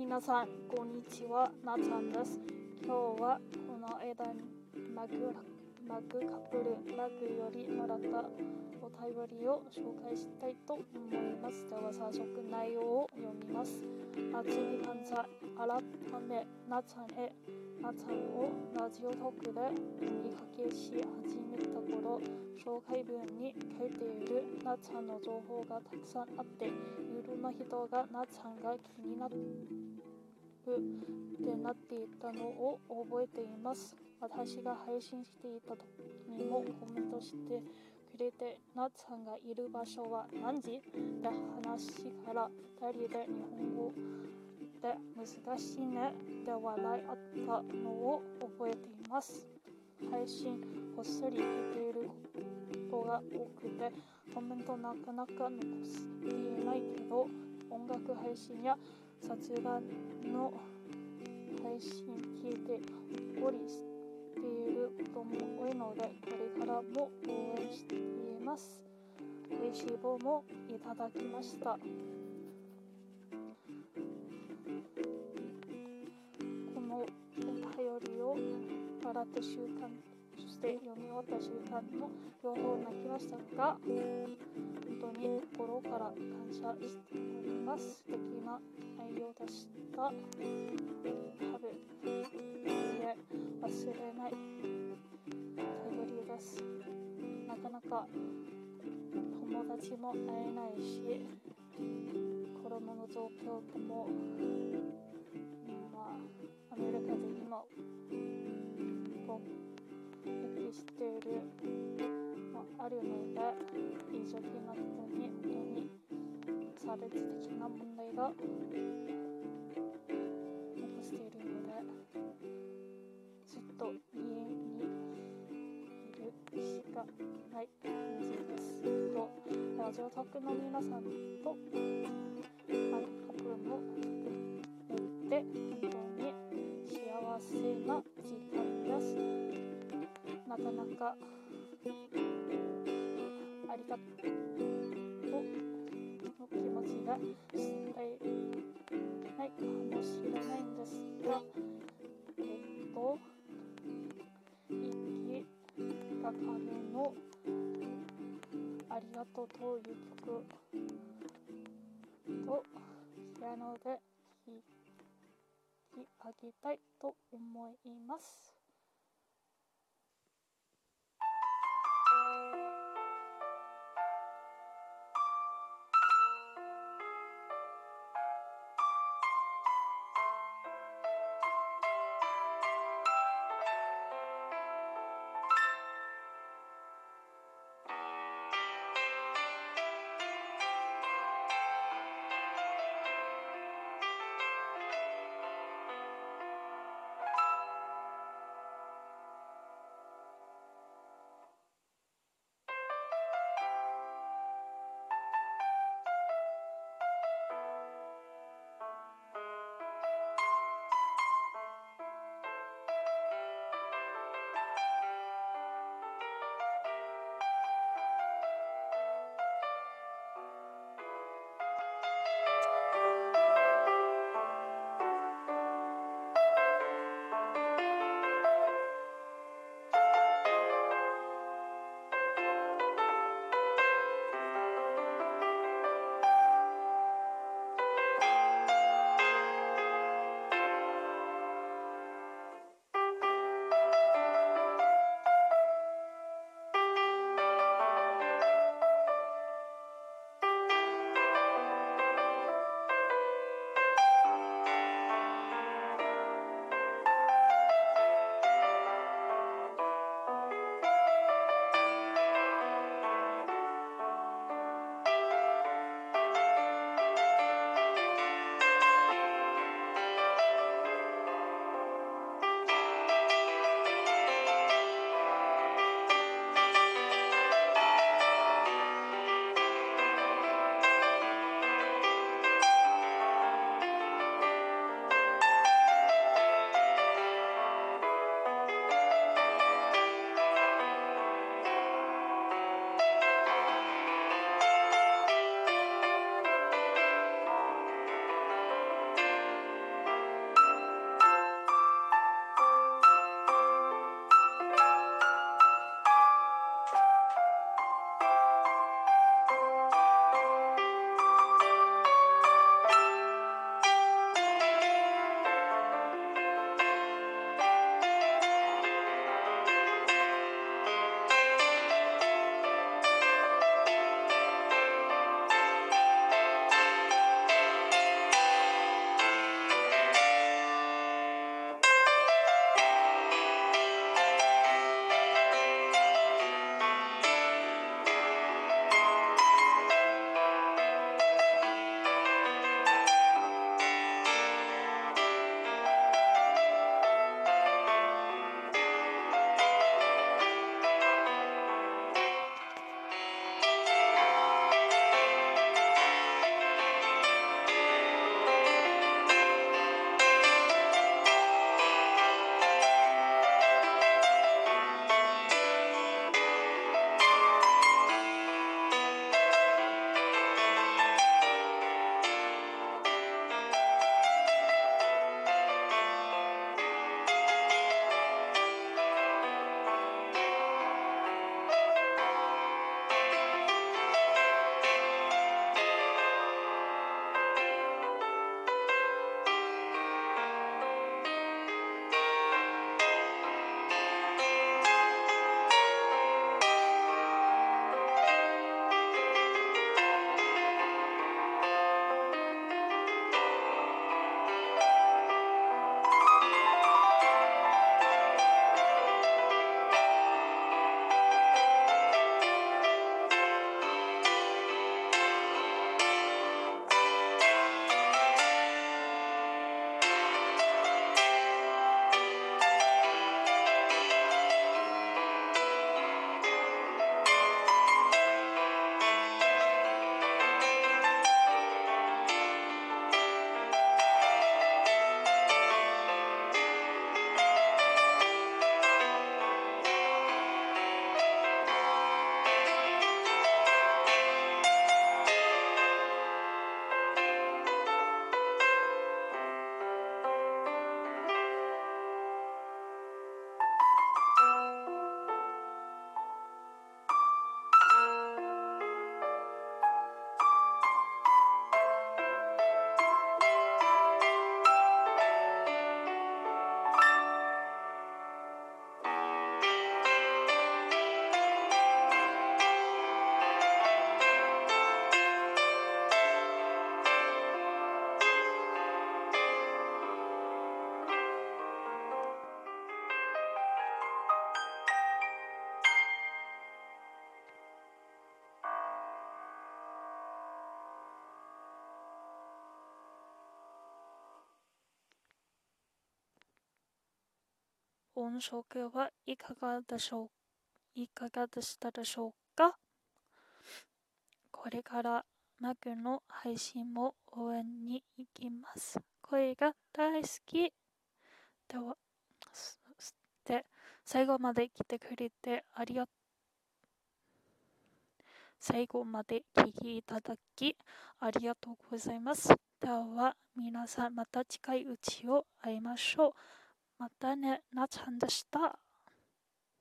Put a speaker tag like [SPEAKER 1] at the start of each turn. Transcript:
[SPEAKER 1] 皆さん、こんにちは、なちゃんです。今日はこの間にマグマグカップルラグよりもらったお便りを紹介したいと思います。では早速内容を読みます。夏に感謝、改め、なちゃんへ、なちゃんをラジオトークで見かけし始めた頃、紹介文に書いているなちゃんの情報がたくさんあって、いろんな人がなちゃんが気になってってなっていたのを覚えています。私が配信していた時にもコメントしてくれて、なっちゃんがいる場所は何時？って話から2人で日本語で難しいねで笑い合ったのを覚えています。配信こっそり聞いていることが多くてコメントなかなか残していないけど音楽配信や雑談の配信聞いてほっこりしていることも多いのでこれからも応援しています。美味しい棒もいただきました。このお便りを笑った瞬間そして読み終わった瞬間の両方泣きましたが本当に心から感謝しております。素敵な内容でした。多分で忘れない。頼りです。なかなか友達も会えないしコロナの状況でもまあアメリカで今こうびっくりしている。もああるので異常的な人に本当に差別的な問題が起こしているのでずっと家にいるしかない感じです。とラジオトークの皆さんとマグカップルので本当かなかありがとうの気持ちが伝えない。かもしれない。んですがえっと息がかるのありがとうとい。う曲とピアノで弾き上げたい。と思い。ます。音色はいかがでしょういかがでしたでしょうか？これからマグの配信も応援に行きます。声が大好き。では、で、最後まで来てくれてありがとう。最後まで聞きいただきありがとうございます。では、皆さんまた近いうちを会いましょう。またね、なちゃんでした。